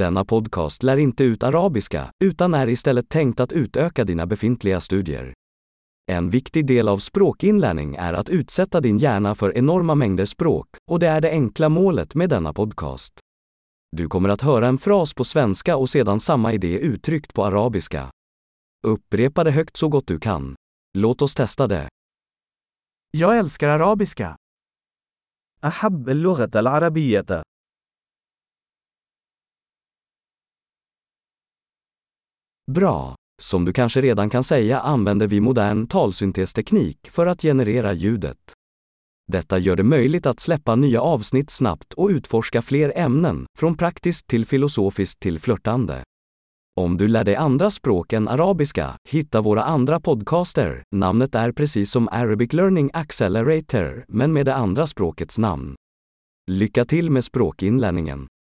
Denna podcast lär inte ut arabiska, utan är istället tänkt att utöka dina befintliga studier. En viktig del av språkinlärning är att utsätta din hjärna för enorma mängder språk, och det är det enkla målet med denna podcast. Du kommer att höra en fras på svenska och sedan samma idé uttryckt på arabiska. Upprepa det högt så gott du kan. Låt oss testa det. Jag älskar arabiska. أحب اللغة العربية. Bra! Som du kanske redan kan säga använder vi modern talsyntesteknik för att generera ljudet. Detta gör det möjligt att släppa nya avsnitt snabbt och utforska fler ämnen, från praktiskt till filosofiskt till flörtande. Om du lär dig andra språk än arabiska, hitta våra andra podcaster. Namnet är precis som Arabic Learning Accelerator, men med det andra språkets namn. Lycka till med språkinlärningen!